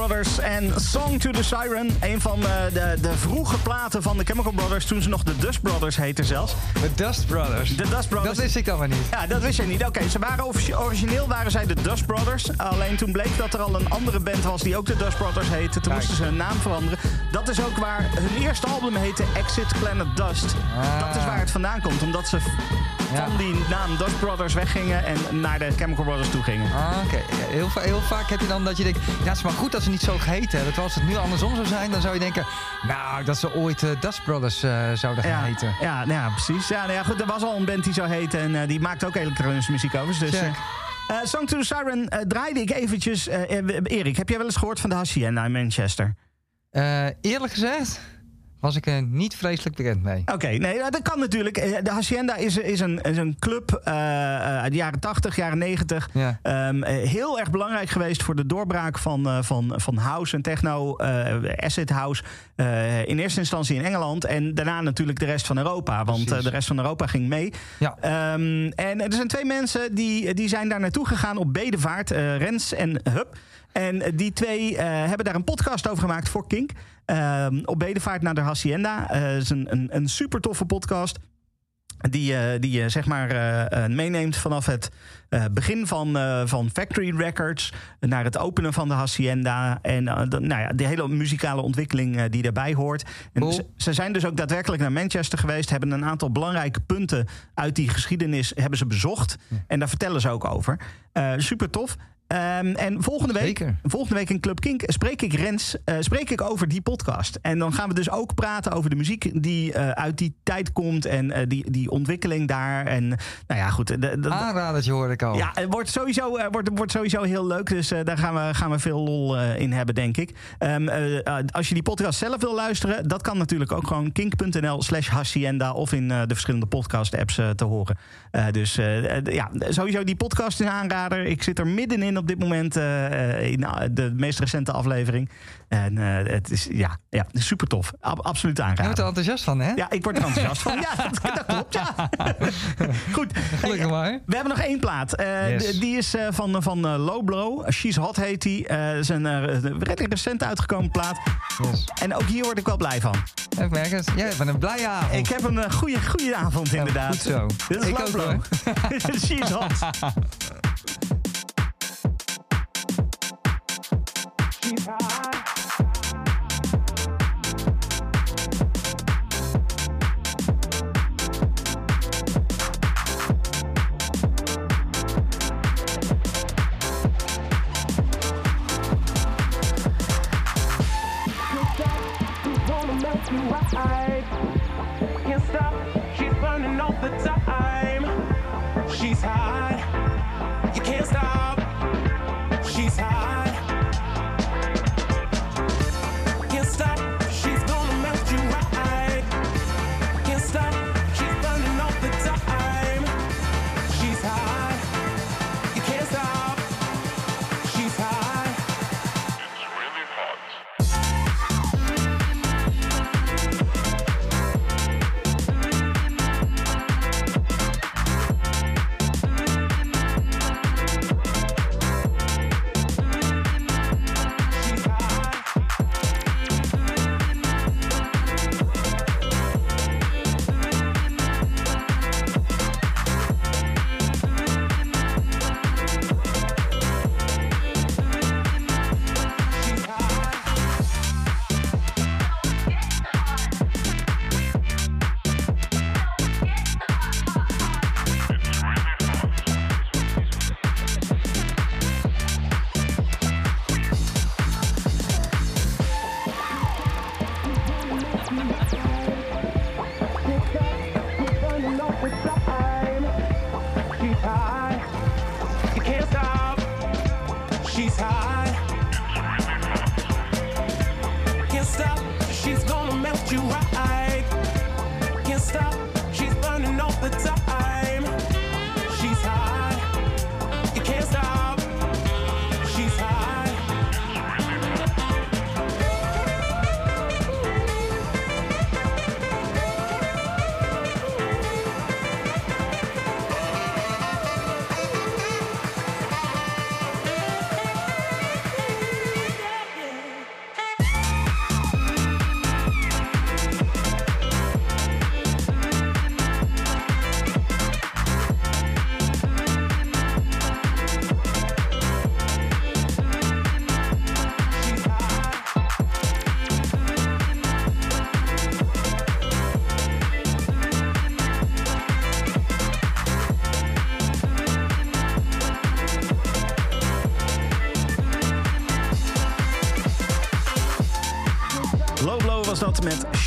Brothers en Song to the Siren. Een van eh, de, de vroege platen van de Chemical Brothers. Toen ze nog de Dust Brothers heten zelfs. De Dust Brothers. De Dust Brothers. Dat wist ik maar niet. Ja, dat wist je niet. Oké, ze waren origi- origineel waren zij de Dust Brothers. Alleen toen bleek dat er al een andere band was die ook de Dust Brothers heette. Toen Kijk. moesten ze hun naam veranderen. Dat is ook waar hun eerste album heette Exit Planet Dust. Ah. Dat is waar het vandaan komt. Omdat ze. Van die naam Dust Brothers weggingen en naar de Chemical Brothers toe gingen. Ah, oké. Heel, heel vaak heb je dan dat je denkt, ja, het is maar goed dat ze niet zo geheten hebben. Terwijl als het nu andersom zou zijn, dan zou je denken... Nou, dat ze ooit eh Dutch Brothers eh, zouden gaan Ja, heten. ja, nou ja, precies. Ja, nou ja, goed, er was al een band die zo heette en eh, die maakt ook elektronische muziek overigens. Dus, eh, Song to the Siren eh, draaide ik eventjes. eh, Erik, heb jij wel eens gehoord van de Hacienda in Manchester? Eerlijk gezegd was ik er niet vreselijk bekend mee. Oké, nee, nou, dat kan natuurlijk. Eh, De Hacienda is, is, een, is een club eh, eh, uit de jaren 80, jaren 90. Ja. Ehm, eh, heel erg belangrijk geweest voor de doorbraak van, van, van house en techno, eh, acid house. in eerste instantie in Engeland en daarna natuurlijk de rest van Europa. Want de rest van Europa ging mee. Ja. Ehm, en er zijn twee mensen die, die zijn daar naartoe gegaan op bedevaart. Rens en Hup. En die twee hebben daar een podcast over gemaakt voor Kink. Ehm, op bedevaart naar de Hacienda. Eh, is een, een, een super toffe podcast. Die, eh, die je zeg maar eh, eh, meeneemt vanaf het eh, begin van, eh, van Factory Records naar het openen van de Hacienda. En eh, de, nou ja, de hele muzikale ontwikkeling eh, die daarbij hoort. En Cool. ze, ze zijn dus ook daadwerkelijk naar Manchester geweest. Hebben een aantal belangrijke punten uit die geschiedenis hebben ze bezocht. En daar vertellen ze ook over. Eh, super tof. Ehm, en volgende week, Zeker. volgende week in Club Kink spreek ik Rens eh, spreek ik over die podcast. En dan gaan we dus ook praten over de muziek die eh, uit die tijd komt. En eh, die, die ontwikkeling daar. En nou ja, goed. de- de- de- Aanradertje hoorde ik al. ja, het wordt sowieso, wordt, wordt sowieso heel leuk. Dus daar gaan we, gaan we veel lol in hebben, denk ik. Ehm, eh, eh, als je die podcast zelf wil luisteren, dat kan natuurlijk ook gewoon kink.nl slash hacienda of in de verschillende podcast-apps eh, te horen. Dus ja, sowieso die podcast is een aanrader. Ik zit er middenin op dit moment eh, eh, in eh, de meest recente aflevering. En het is ja, ja, super tof. Ab- absoluut Je wordt er enthousiast van, hè? Ja, ik word er enthousiast van. Ja, dat, dat klopt, ja. *laughs* Goed. Gelukkig maar. We hebben nog één plaat. Yes. Die is van, van Low Blow. She's Hot heet die. Dat is een redelijk recent uitgekomen plaat. Yes. En ook hier word ik wel blij van. Ik merk het. Jij bent een blije avond. Ik heb een goede, goede avond inderdaad. goed zo. Dit is Ik Low Blow. *laughs* She's Hot. *laughs* gonna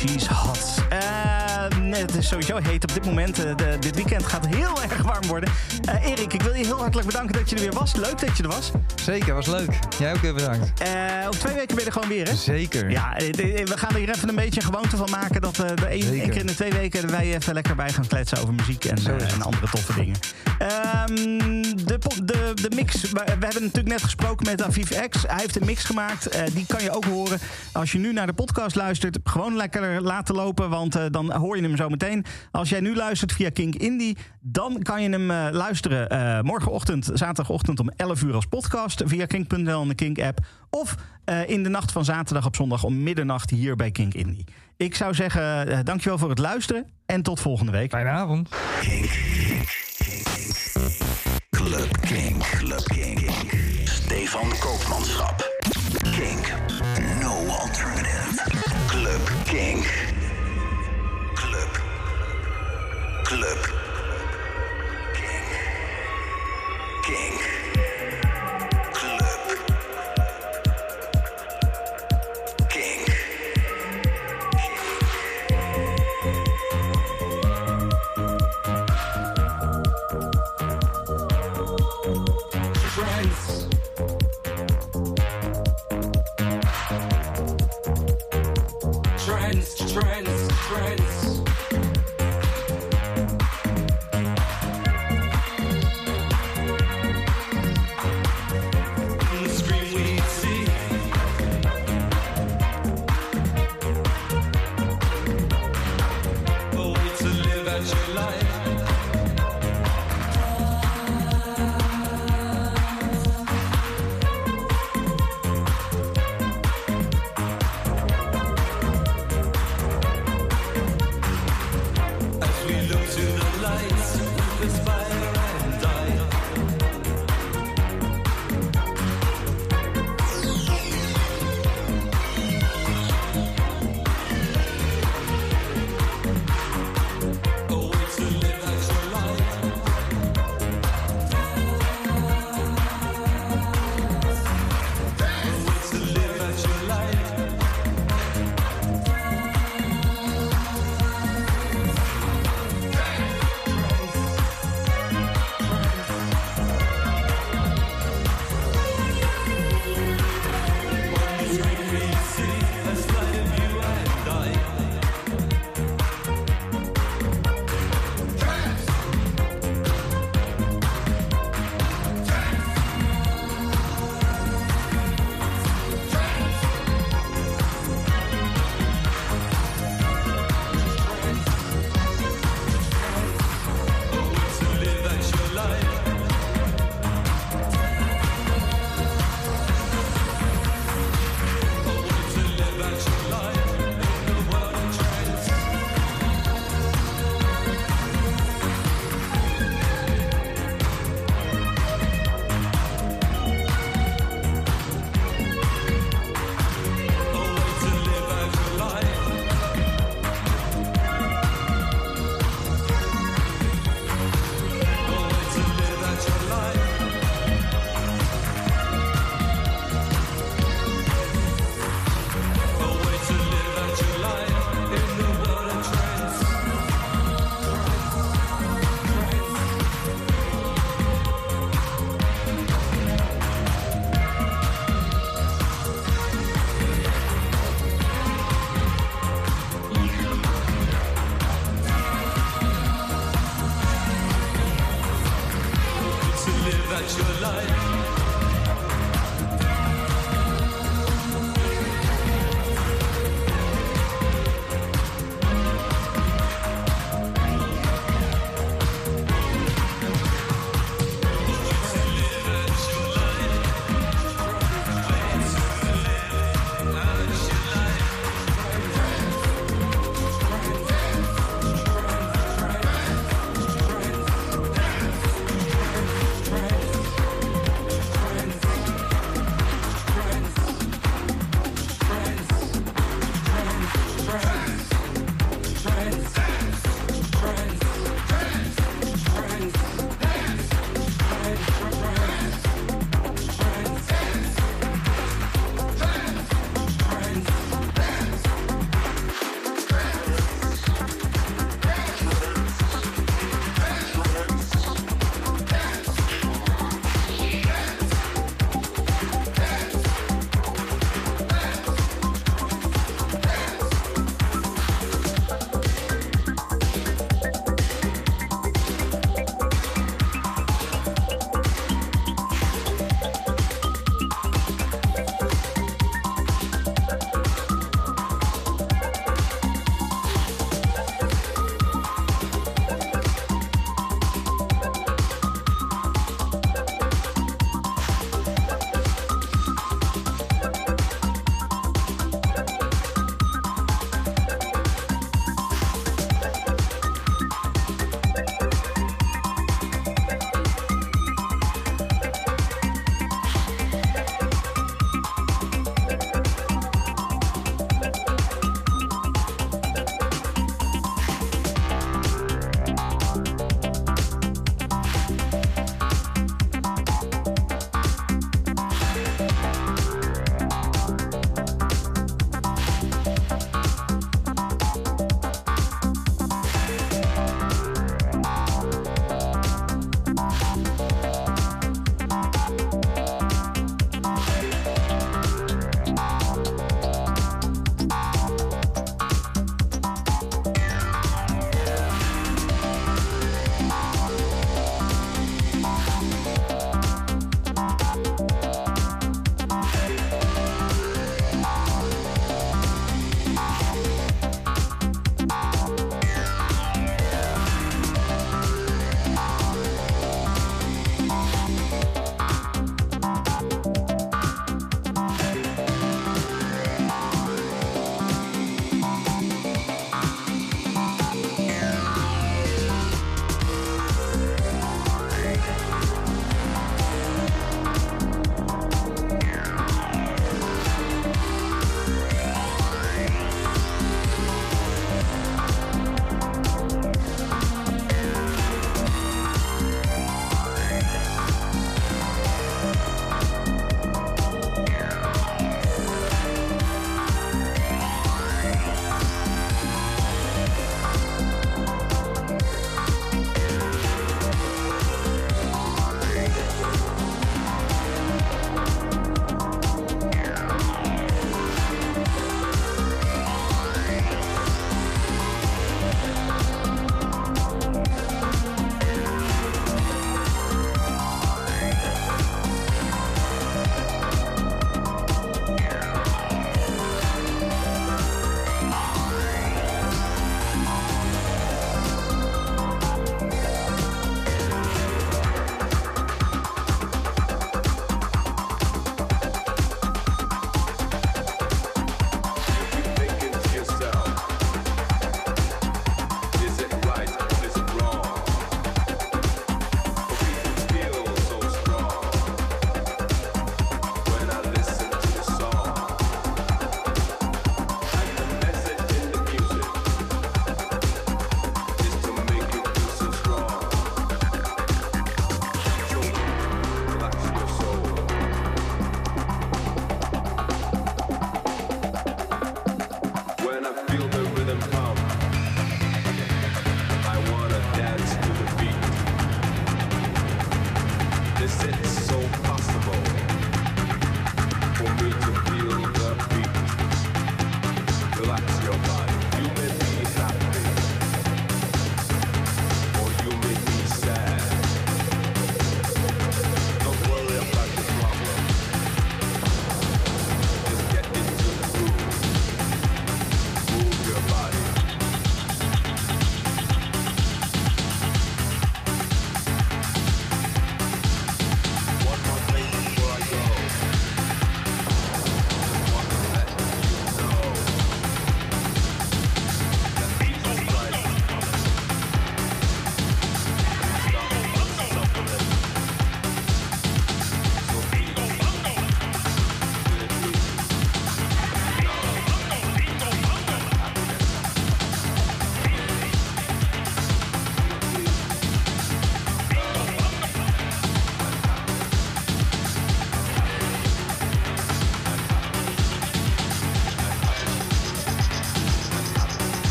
She's Hot. Eh, het is sowieso heet op dit moment. Eh, de- dit weekend gaat heel *laughs* erg warm worden. Eh, Erik, ik wil je heel hartelijk bedanken dat je er weer was. Leuk dat je er was. Zeker, was leuk. Jij ook weer bedankt. Op twee weken ben je er gewoon weer, hè? Zeker. Ja, we gaan er hier even een beetje een gewoonte van maken... dat de één, keer in de twee weken wij even lekker bij gaan kletsen over muziek en, en andere toffe dingen. Ehm, de, de, de mix, we, we hebben natuurlijk net gesproken met Aviv X. Hij heeft een mix gemaakt, die kan je ook horen. Als je nu naar de podcast luistert, gewoon lekker laten lopen... want eh, dan hoor je hem zo meteen. Als jij nu luistert via Kink Indie, dan kan je hem eh, luisteren... eh, morgenochtend, zaterdagochtend om 11 uur als podcast... via kink.nl en de Kink-app. Of eh, in de nacht van zaterdag op zondag om middernacht hier bij Kink Indie. Ik zou zeggen, dankjewel voor het luisteren en tot volgende week. Fijne avond. Kink. Club Kink. Club Kink. Stefan Koopmanschap. Kink. No alternative. Club.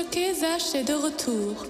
Jockey Zach est de retour.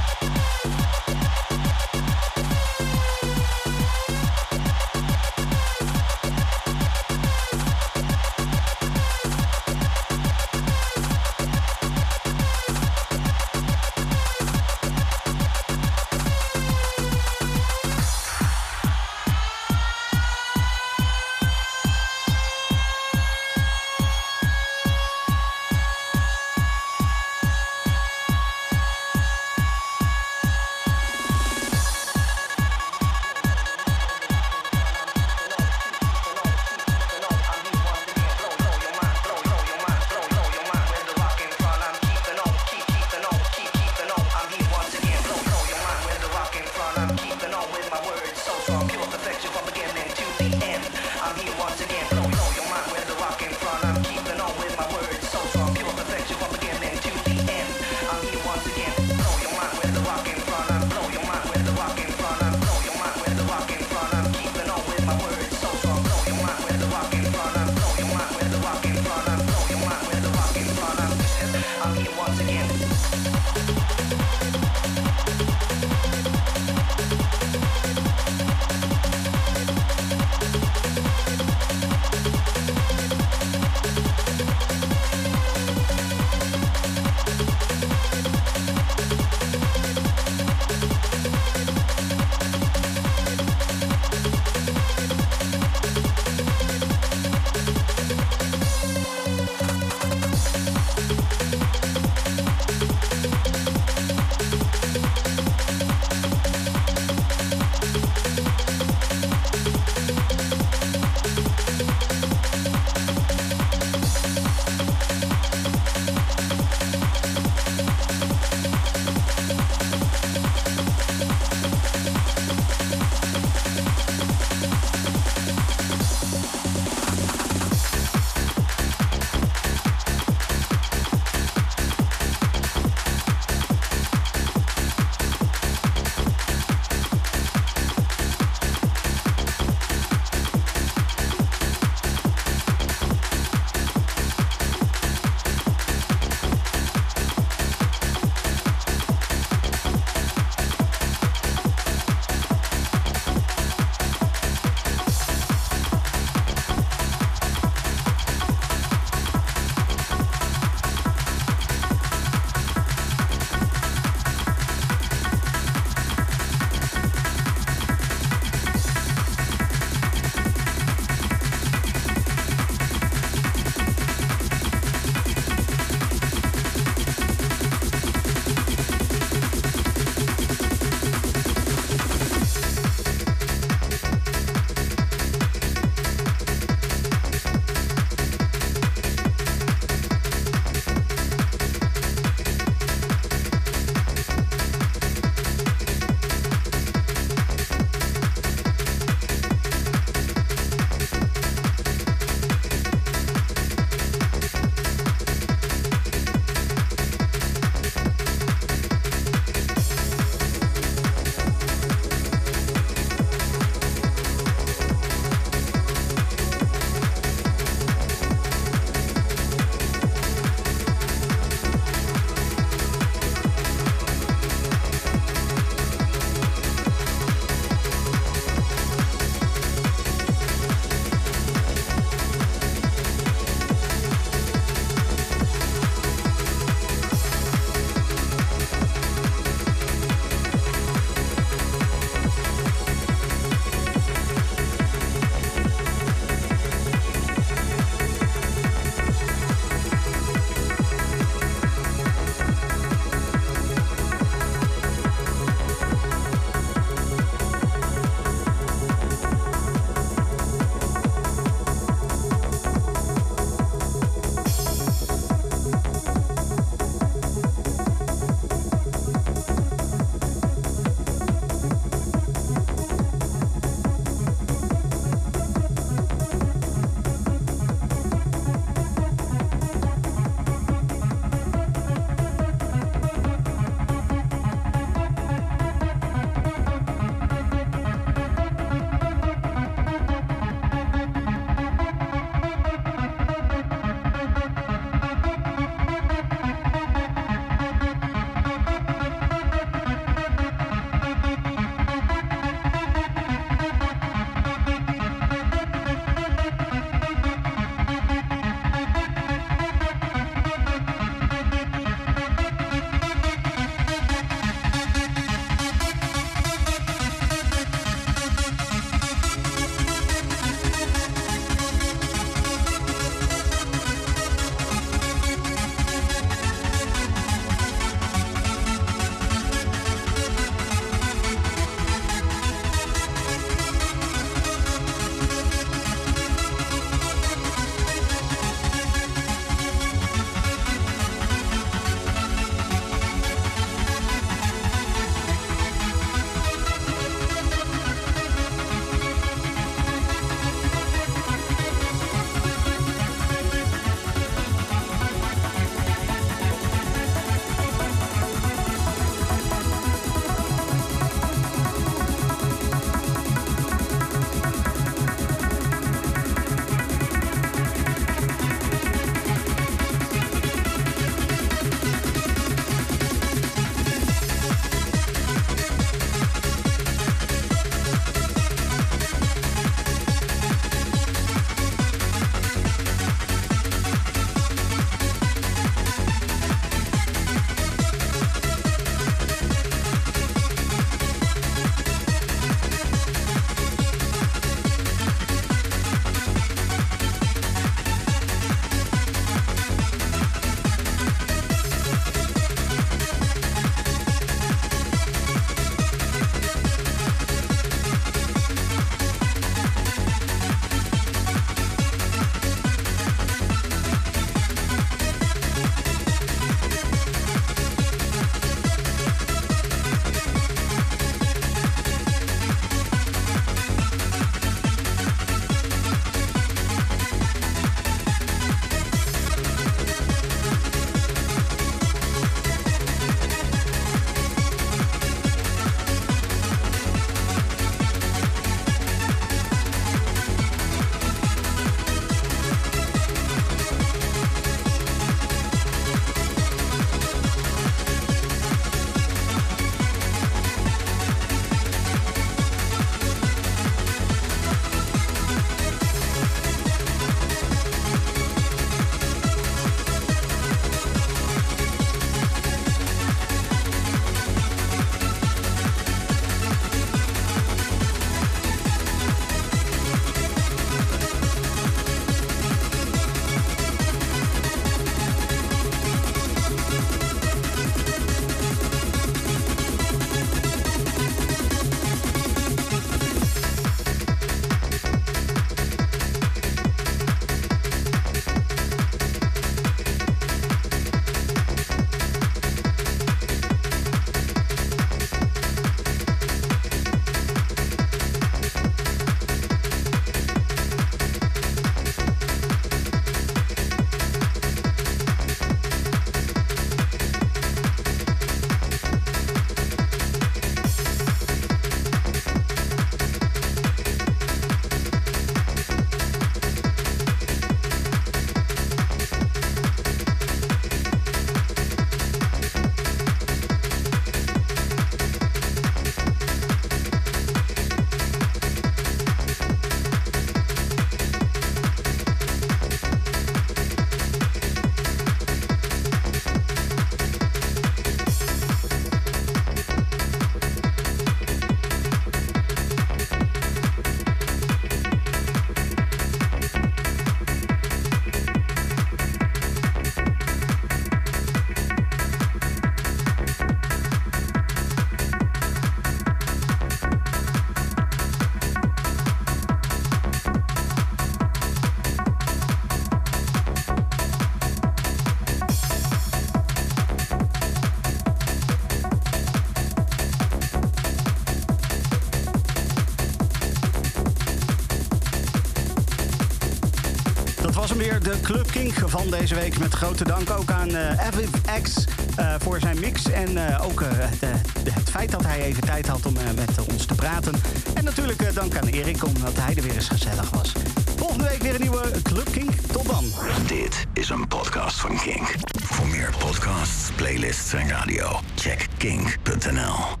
De Club Kink van deze week. Met grote dank ook aan Aviv X eh, voor zijn mix. En eh, ook het, eh, het feit dat hij even tijd had om met ons te praten. En natuurlijk dank aan Erik omdat hij er weer eens gezellig was. Volgende week weer een nieuwe Club Kink. Tot dan. Dit is een podcast van Kink. Voor meer podcasts, playlists en radio, check kink.nl.